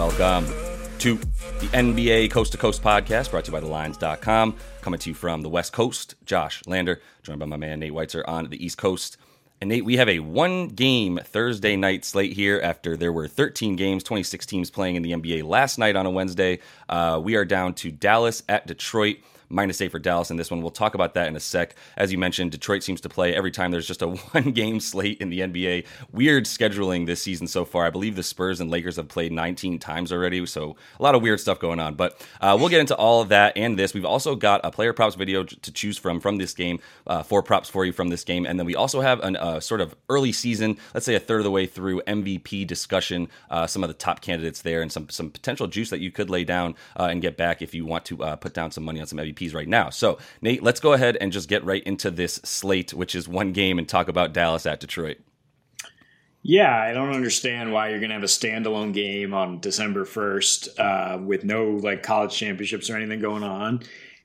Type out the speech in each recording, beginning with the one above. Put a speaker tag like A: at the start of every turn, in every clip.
A: Welcome to the NBA Coast to Coast podcast brought to you by TheLines.com. Coming to you from the West Coast, Josh Lander, joined by my man Nate Weitzer on the East Coast. And Nate, we have a one game Thursday night slate here after there were 13 games, 26 teams playing in the NBA last night on a Wednesday. Uh, we are down to Dallas at Detroit minus eight for Dallas in this one. We'll talk about that in a sec. As you mentioned, Detroit seems to play every time there's just a one game slate in the NBA. Weird scheduling this season so far. I believe the Spurs and Lakers have played 19 times already, so a lot of weird stuff going on. But uh, we'll get into all of that and this. We've also got a player props video to choose from from this game, uh, four props for you from this game. And then we also have a uh, sort of early season, let's say a third of the way through MVP discussion, uh, some of the top candidates there and some, some potential juice that you could lay down uh, and get back if you want to uh, put down some money on some MVP right now. So, Nate, let's go ahead and just get right into this slate, which is one game, and talk about Dallas at Detroit.
B: Yeah, I don't understand why you're going to have a standalone game on December 1st uh, with no like college championships or anything going on.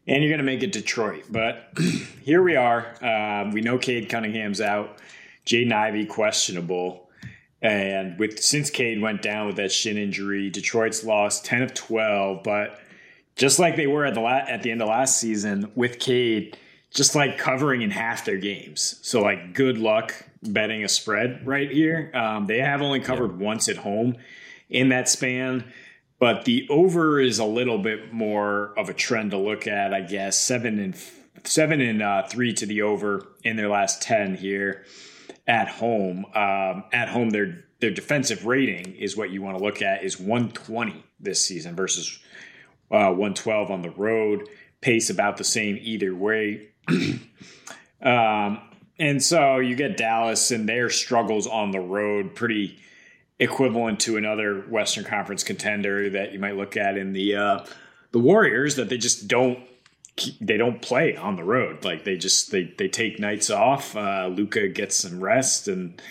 B: And you're going to make it Detroit. But here we are. Uh, we know Cade Cunningham's out. Jaden Ivey questionable. And with since Cade went down with that shin injury, Detroit's lost 10 of 12. But just like they were at the la- at the end of last season with Cade, just like covering in half their games. So like, good luck betting a spread right here. Um, they have only covered yeah. once at home in that span, but the over is a little bit more of a trend to look at, I guess. Seven and seven and uh, three to the over in their last ten here at home. Um, at home, their their defensive rating is what you want to look at is 120 this season versus uh, 112 on the road. Pace about the same either way. um, and so you get Dallas and their struggles on the road pretty equivalent to another Western Conference contender that you might look at in the uh, the Warriors that they just don't they don't play on the road. Like they just they they take nights off. Uh, Luka gets some rest, and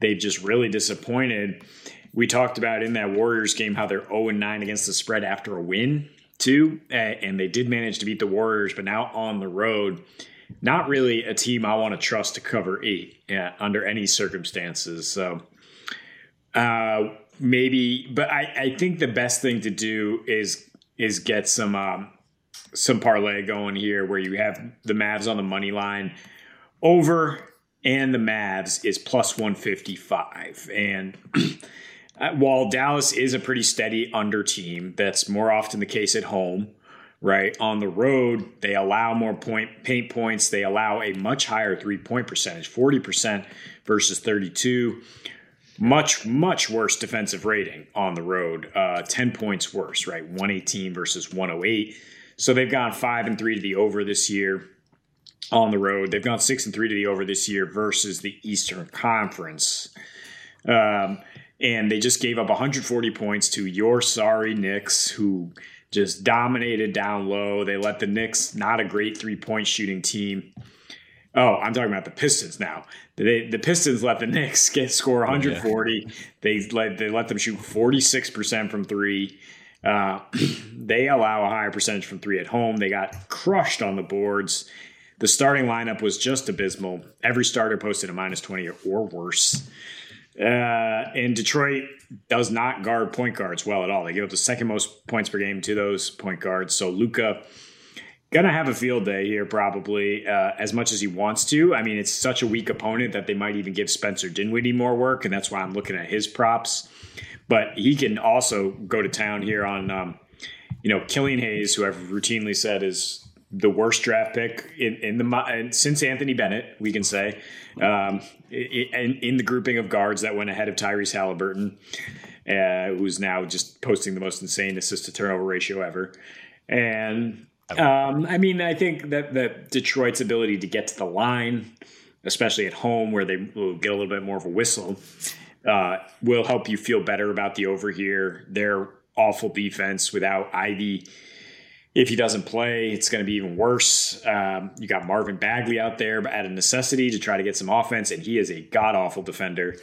B: they've just really disappointed. We talked about in that Warriors game how they're 0 9 against the spread after a win too, and they did manage to beat the Warriors, but now on the road, not really a team I want to trust to cover eight yeah, under any circumstances. So uh, maybe, but I, I think the best thing to do is is get some um, some parlay going here where you have the Mavs on the money line over and the Mavs is plus 155 and while Dallas is a pretty steady under team, that's more often the case at home, right? On the road, they allow more point paint points. They allow a much higher three point percentage, 40% versus 32. Much, much worse defensive rating on the road, uh, 10 points worse, right? 118 versus 108. So they've gone five and three to the over this year on the road. They've gone six and three to the over this year versus the Eastern Conference. Um, and they just gave up 140 points to your sorry Knicks, who just dominated down low. They let the Knicks, not a great three point shooting team. Oh, I'm talking about the Pistons now. They, the Pistons let the Knicks get score 140. Yeah. They let they let them shoot 46 percent from three. Uh, they allow a higher percentage from three at home. They got crushed on the boards. The starting lineup was just abysmal. Every starter posted a minus 20 or worse. Uh, and Detroit does not guard point guards well at all. They give up the second most points per game to those point guards. So Luka gonna have a field day here probably uh, as much as he wants to. I mean, it's such a weak opponent that they might even give Spencer Dinwiddie more work, and that's why I'm looking at his props. But he can also go to town here on, um, you know, Killian Hayes, who I've routinely said is the worst draft pick in, in the since Anthony Bennett, we can say, um, in, in the grouping of guards that went ahead of Tyrese Halliburton, uh, who's now just posting the most insane assist to turnover ratio ever. And um, I mean, I think that that Detroit's ability to get to the line, especially at home where they will get a little bit more of a whistle, uh, will help you feel better about the over here. Their awful defense without Ivey if he doesn't play, it's going to be even worse. Um, you got Marvin Bagley out there at a necessity to try to get some offense, and he is a god awful defender,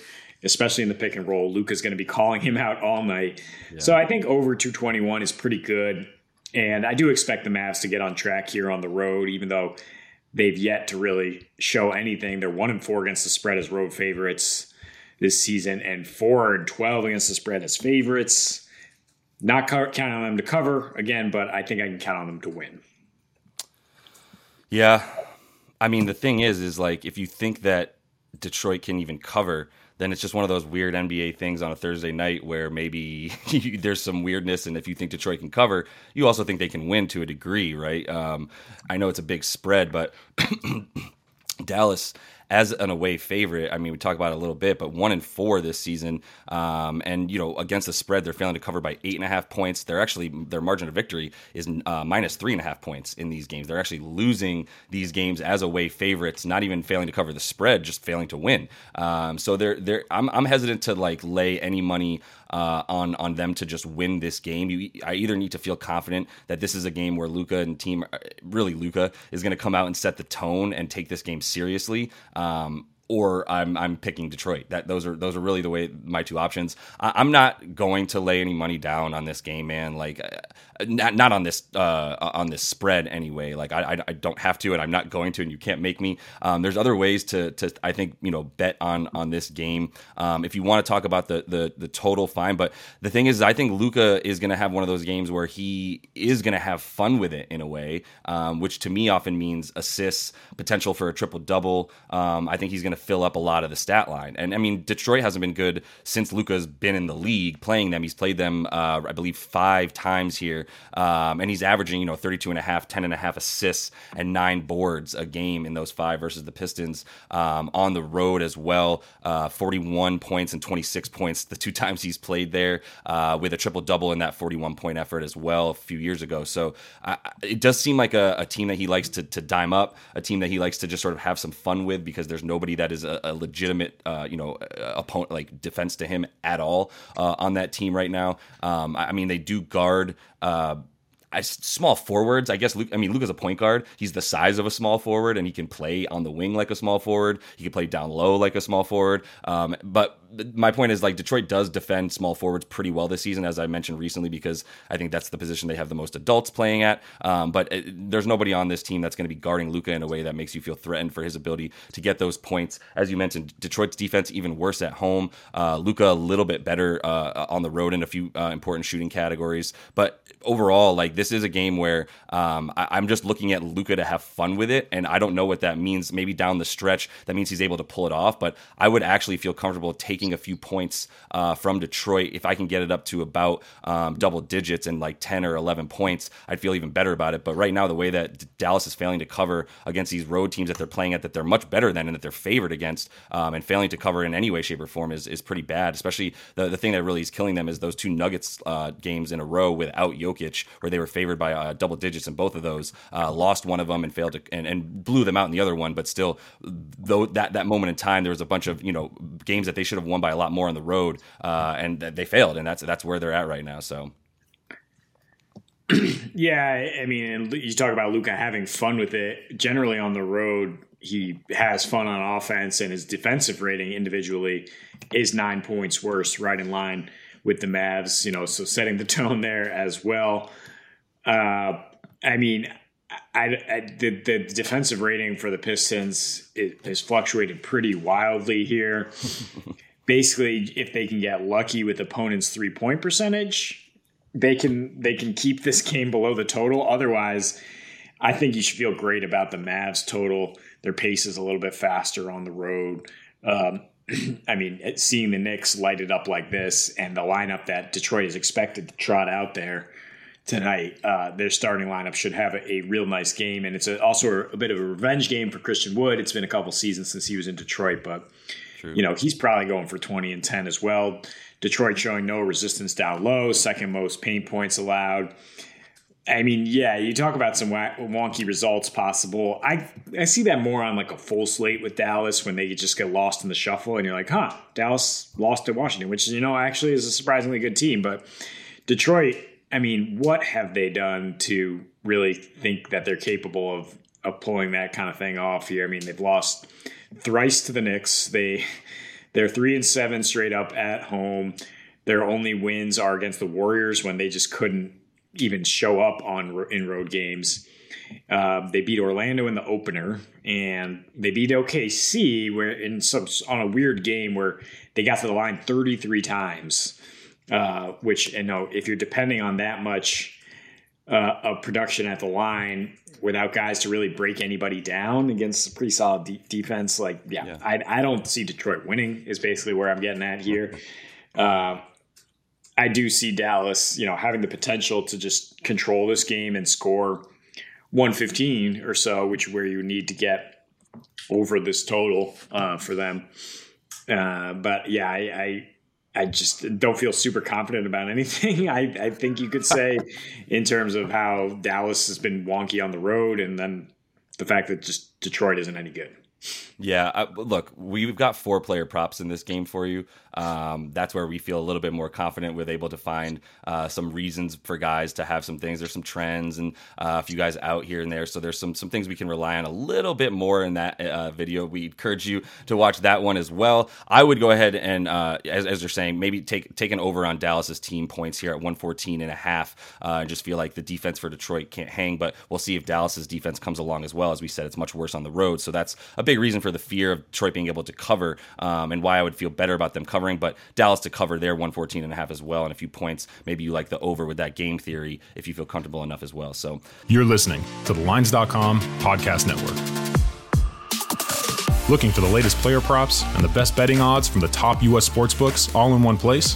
B: especially in the pick and roll. Luka's going to be calling him out all night. Yeah. So I think over 221 is pretty good. And I do expect the Mavs to get on track here on the road, even though they've yet to really show anything. They're one and four against the spread as road favorites this season, and four and 12 against the spread as favorites not counting on them to cover again, but I think I can count on them to win.
A: Yeah, I mean the thing is, is like if you think that Detroit can even cover, then it's just one of those weird NBA things on a Thursday night where maybe there's some weirdness, and if you think Detroit can cover, you also think they can win to a degree, right? Um, I know it's a big spread, but Dallas as an away favorite. I mean, we talk about it a little bit, but one and four this season, um, and you know against the spread, they're failing to cover by eight and a half points. They're actually their margin of victory is uh, minus three and a half points in these games. They're actually losing these games as away favorites, not even failing to cover the spread, just failing to win. Um, so they're they're I'm, I'm hesitant to like lay any money uh, on on them to just win this game. You, I either need to feel confident that this is a game where Luka and team, uh, really Luka, is going to come out and set the tone and take this game seriously. Um, or I'm I'm picking Detroit. That those are those are really the way my two options. I, am not going to lay any money down on this game, man. Like uh, not not on this uh, on this spread anyway. Like I, I, don't have to, and I'm not going to, and you can't make me. Um, there's other ways to to I think you know bet on on this game. Um, if you want to talk about the the the total, fine. But the thing is, I think Luka is going to have one of those games where he is going to have fun with it in a way, um, which to me often means assists, potential for a triple double. Um, I think he's going to fill up a lot of the stat line. And I mean, Detroit hasn't been good since Luka's been in the league playing them. He's played them, uh, I believe, five times here. Um, and he's averaging, you know, 32 and a half, 10 and a half assists and nine boards a game in those five versus the Pistons um, on the road as well. Uh, 41 points and 26 points the two times he's played there uh, with a triple double in that 41 point effort as well a few years ago. So uh, it does seem like a, a, team that he likes to, to dime up, a team that he likes to just sort of have some fun with because there's nobody that is a, a legitimate, uh, you know, opponent like defense to him at all uh, on that team right now. Um, I mean, they do guard uh, small forwards. I guess Luke. I mean, Luke is a point guard. He's the size of a small forward, and he can play on the wing like a small forward. He can play down low like a small forward. Um, but my point is like Detroit does defend small forwards pretty well this season, as I mentioned recently, because I think that's the position they have the most adults playing at. Um, but it, there's nobody on this team that's going to be guarding Luka in a way that makes you feel threatened for his ability to get those points. As you mentioned, Detroit's defense even worse at home. Uh, Luka a little bit better uh, on the road in a few uh, important shooting categories, but overall, like this is a game where um, I, am just looking at Luka to have fun with it, and I don't know what that means. Maybe down the stretch, that means he's able to pull it off. But I would actually feel comfortable taking a few points uh, from Detroit if I can get it up to about um, double digits and like 10 or 11 points. I'd feel even better about it. But right now, the way that Dallas is failing to cover against these road teams that they're playing at, that they're much better than and that they're favored against, um, and failing to cover in any way, shape, or form is, is pretty bad. Especially the, the thing that really is killing them is those two Nuggets uh, games in a row without Jokic where they were favored by uh, double digits in both of those. Uh, lost one of them and failed to and, and, blew them out in the other one. But still, though that that moment in time, there was a bunch of you know games that they should have won by a lot more on the road, uh, and they failed, and that's that's where they're at right now. So.
B: yeah, I mean, you talk about Luka having fun with it. Generally, on the road, he has fun on offense, and his defensive rating individually is nine points worse, right in line with the Mavs. You know, so setting the tone there as well. Uh, I mean, I, I, the, the defensive rating for the Pistons has fluctuated pretty wildly here. Basically, if they can get lucky with opponents' three point percentage, they can they can keep this game below the total. Otherwise, I think you should feel great about the Mavs total. Their pace is a little bit faster on the road. Um, I mean, seeing the Knicks light it up like this and the lineup that Detroit is expected to trot out there tonight. Uh, their starting lineup should have a, a real nice game, and it's a, also a, bit of a revenge game for Christian Wood. It's been a couple seasons since he was in Detroit, but True. you know he's probably going for twenty and ten as well. Detroit showing no resistance down low, second most paint points allowed. I mean, yeah, you talk about some wonky results possible. I I see that more on like a full slate with Dallas when they just get lost in the shuffle, and you're like, huh, Dallas lost to Washington, which you know actually is a surprisingly good team, but Detroit I mean, what have they done to really think that they're capable of of pulling that kind of thing off here? I mean, they've lost thrice to the Knicks. They they're three and seven straight up at home. Their only wins are against the Warriors when they just couldn't even show up on in road games. Uh, they beat Orlando in the opener, and they beat OKC where in some on a weird game where they got to the line 33 times uh, which you know if you're depending on that much uh, of production at the line without guys to really break anybody down against a pretty solid de- defense, like yeah, yeah. I, I don't see Detroit winning. Is basically where I'm getting at here. Uh, I do see Dallas, you know, having the potential to just control this game and score 115 or so, which where you need to get over this total uh, for them. Uh, but yeah, I, I, I just don't feel super confident about anything. I, I think you could say in terms of how Dallas has been wonky on the road, and then the fact that just Detroit isn't any good.
A: Yeah, I, look, we've got four player props in this game for you. Um, that's where we feel a little bit more confident with able to find uh, some reasons for guys to have some things. There's some trends and uh, a few guys out here and there. So there's some some things we can rely on a little bit more in that uh, video. We encourage you to watch that one as well. I would go ahead and, uh, as, as you're saying, maybe take take an over on Dallas's team points here at 114 and a half. Uh, just feel like the defense for Detroit can't hang. But we'll see if Dallas's defense comes along as well. As we said, it's much worse on the road. So that's a big reason for the fear of Detroit being able to cover um, and why I would feel better about them covering. But Dallas to cover their 114 and a half as well. And a few points, maybe you like the over with that game theory if you feel comfortable enough as well. So
C: you're listening to the Lines.com podcast network. Looking for the latest player props and the best betting odds from the top U.S. sports books all in one place?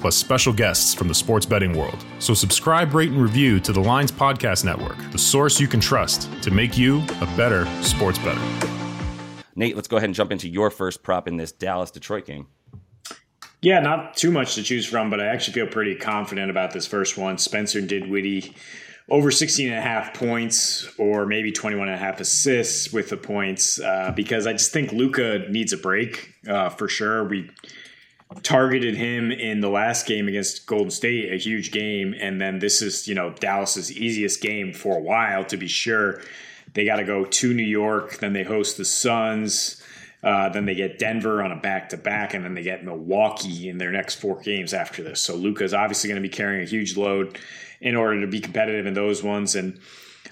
C: plus special guests from the sports betting world. So subscribe, rate, and review to the Lines Podcast Network, the source you can trust to make you a better sports bettor.
A: Nate, let's go ahead and jump into your first prop in this Dallas Detroit game.
B: Yeah, not too much to choose from, but I actually feel pretty confident about this first one. Spencer Dinwiddie over 16 and a half points or maybe 21 and a half assists with the points uh, because I just think Luka needs a break uh, for sure. We targeted him in the last game against Golden State, a huge game, and then this is you know Dallas's easiest game for a while to be sure. They got to go to New York, then they host the Suns, uh, then they get Denver on a back to back, and then they get Milwaukee in their next four games after this. So Luka's obviously going to be carrying a huge load in order to be competitive in those ones, and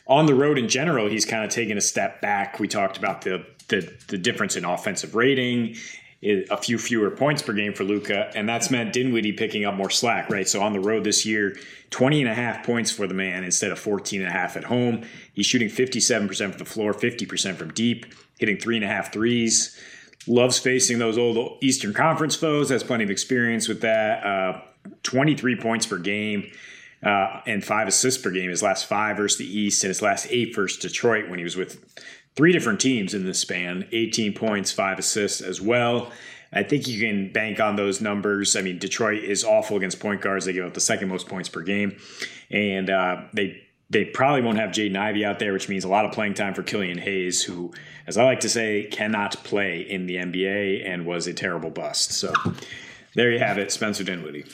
B: on the road in general, he's kind of taken a step back. We talked about the the, the difference in offensive rating a few fewer points per game for Luka, and that's meant Dinwiddie picking up more slack, right? So on the road this year, 20 and a half points for the man instead of 14 and a half at home. He's shooting 57% from the floor, 50% from deep, hitting three and a half threes. Loves facing those old Eastern Conference foes, has plenty of experience with that. Uh, 23 points per game. Uh, and five assists per game his last five versus the East and his last eight versus Detroit when he was with three different teams in this span 18 points, five assists as well. I think you can bank on those numbers. I mean, Detroit is awful against point guards. They give up the second most points per game. And uh, they they probably won't have Jaden Ivey out there, which means a lot of playing time for Killian Hayes, who, as I like to say, cannot play in the NBA and was a terrible bust. So there you have it, Spencer Dinwiddie.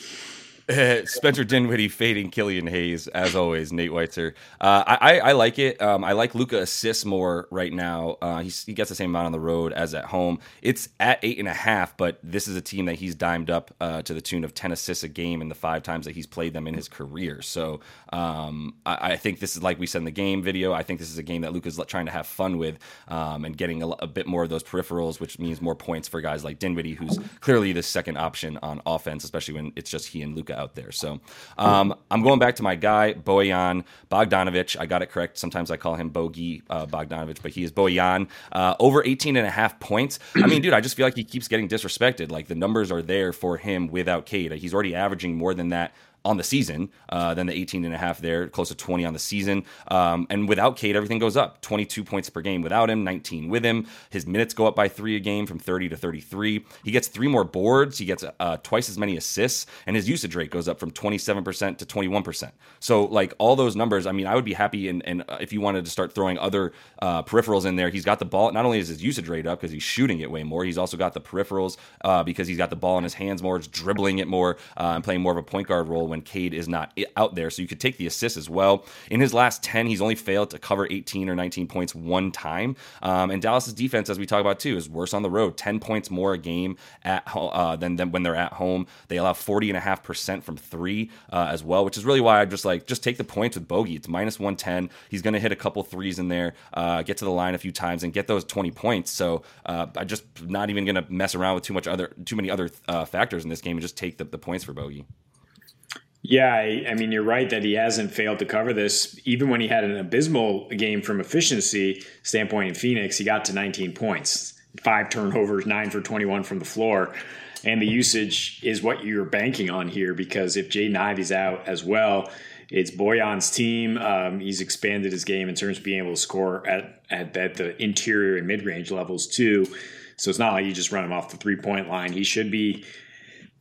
A: Spencer Dinwiddie fading Killian Hayes as always. Nate Weitzer. Uh, I, I like it. Um, I like Luka assists more right now. Uh, he gets the same amount on the road as at home. It's at eight and a half, but this is a team that he's dimed up uh, to the tune of ten assists a game in the five times that he's played them in his career. So um, I, I, think this is like we said in the game video. I think this is a game that Luka's trying to have fun with um, and getting a, a, bit more of those peripherals, which means more points for guys like Dinwiddie, who's clearly the second option on offense, especially when it's just he and Out there. So um, I'm going back to my guy, Bojan Bogdanovic. I got it correct. Sometimes I call him Bogey uh, Bogdanovic, but he is Bojan. Uh, over 18 and a half points. I mean, dude, I just feel like he keeps getting disrespected. Like the numbers are there for him without Cade. He's already averaging more than that on the season uh, than the 18 and a half there, close to 20 on the season. Um, and without Cade, everything goes up 22 points per game without him, 19 with him. His minutes go up by three a game from 30 to 33. He gets three more boards, he gets uh, twice as many assists, and his usage rate goes up from 27% to 21%. So, like all those numbers, I mean, I would be happy. And, and if you wanted to start throwing other uh, peripherals in there, he's got the ball. Not only is his usage rate up because he's shooting it way more, he's also got the peripherals uh, because he's got the ball in his hands more, it's dribbling it more, uh, and playing more of a point guard role when Cade is not out there. So you could take the assists as well. In his last 10, he's only failed to cover 18 or 19 points one time. Um, and Dallas's defense, as we talk about too, is worse on the road. 10 points more a game at uh, than, than when they're at home. They allow 40.5% from three uh, as well, which is really why I just like just take the points with Bogey. It's minus 110. He's going to hit a couple threes in there, uh, get to the line a few times, and get those 20 points. So uh, I just not even going to mess around with too much other too many other uh, factors in this game and just take the, the points for Bogey.
B: Yeah, I, I, mean, you're right that he hasn't failed to cover this. Even when he had an abysmal game from efficiency standpoint in Phoenix, he got to 19 points, five turnovers, nine for 21 from the floor. And the usage is what you're banking on here because if Jaden Ivey's out as well, it's Bojan's team. Um, he's expanded his game in terms of being able to score at, at, at the interior and mid range levels too. So it's not like you just run him off the three point line. He should be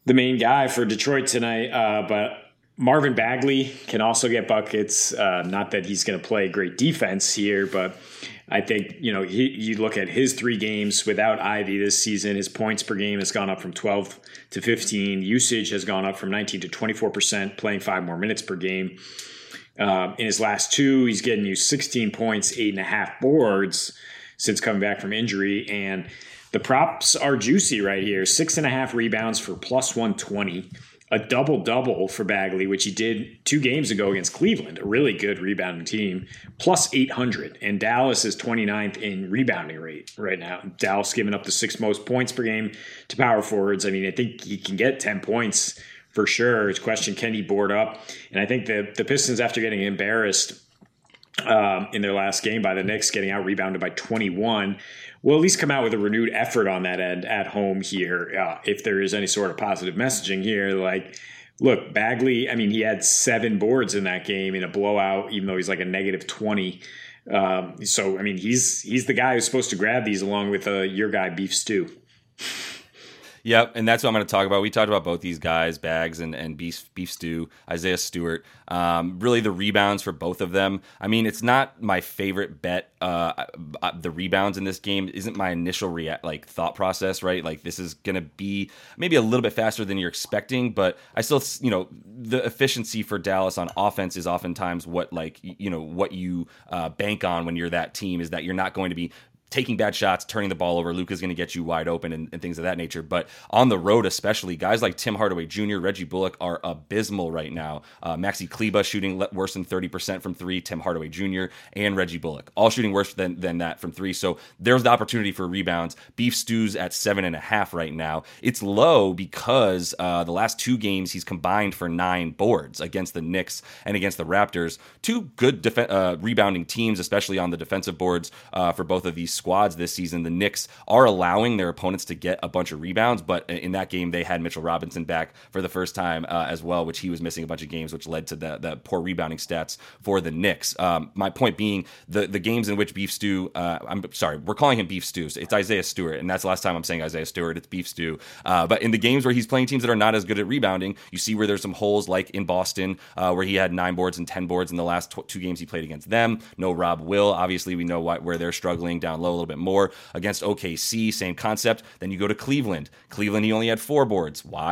B: the main guy for Detroit tonight. Uh, but Marvin Bagley can also get buckets. Uh, not that he's going to play great defense here, but I think you know he, you look at his three games without Ivey this season. His points per game has gone up from 12 to 15. Usage has gone up from 19 to 24 percent, playing five more minutes per game. Uh, in his last two, he's getting you 16 points, eight and a half boards since coming back from injury, and the props are juicy right here. Six and a half rebounds for plus 120 a double double for Bagley, which he did two games ago against Cleveland, a really good rebounding team, plus 800. And Dallas is 29th in rebounding rate right now. Dallas giving up the sixth most points per game to power forwards. I mean, I think he can get 10 points for sure. It's question can he board up? And I think the, the Pistons, after getting embarrassed um, in their last game by the Knicks, getting out rebounded by 21 will at least come out with a renewed effort on that end at home here. Uh, if there is any sort of positive messaging here, like, look, Bagley, I mean, he had seven boards in that game in a blowout, even though he's like a negative 20. Um, so, I mean, he's he's the guy who's supposed to grab these along with uh, your guy, Beef Stew.
A: Yep, and that's what I'm going to talk about. We talked about both these guys, Bags and, and Beef, Beef Stew, Isaiah Stewart. Um, really, the rebounds for both of them. I mean, it's not my favorite bet. Uh, uh the rebounds in this game isn't my initial like thought process, right? Like this is going to be maybe a little bit faster than you're expecting, but I still, you know, the efficiency for Dallas on offense is oftentimes what like you know what you uh, bank on when you're that team is that you're not going to be taking bad shots, turning the ball over. Luka's going to get you wide open and, and, things of that nature. But on the road, especially, guys like Tim Hardaway Jr., Reggie Bullock are abysmal right now. Uh, Maxi Kleber shooting worse than 30% from three, Tim Hardaway Jr., and Reggie Bullock, all shooting worse than, than that from three. So there's the opportunity for rebounds. Beef Stews at seven and a half right now. It's low because uh, the last two games he's combined for nine boards against the Knicks and against the Raptors. Two good def- uh, rebounding teams, especially on the defensive boards uh, for both of these squads this season, the Knicks are allowing their opponents to get a bunch of rebounds, but in that game they had Mitchell Robinson back for the first time uh, as well, which he was missing a bunch of games, which led to the, the poor rebounding stats for the Knicks. Um, my point being the the games in which Beef Stew, uh, I'm sorry, we're calling him Beef Stew. So it's Isaiah Stewart, and that's the last time I'm saying Isaiah Stewart. It's Beef Stew. Uh, but in the games where he's playing teams that are not as good at rebounding, you see where there's some holes, like in Boston, uh, where he had nine boards and ten boards in the last two games he played against them. No Rob Will, obviously we know what, where they're struggling down low little bit more against OKC, same concept. Then you go to Cleveland. Cleveland, he only had four boards. Why?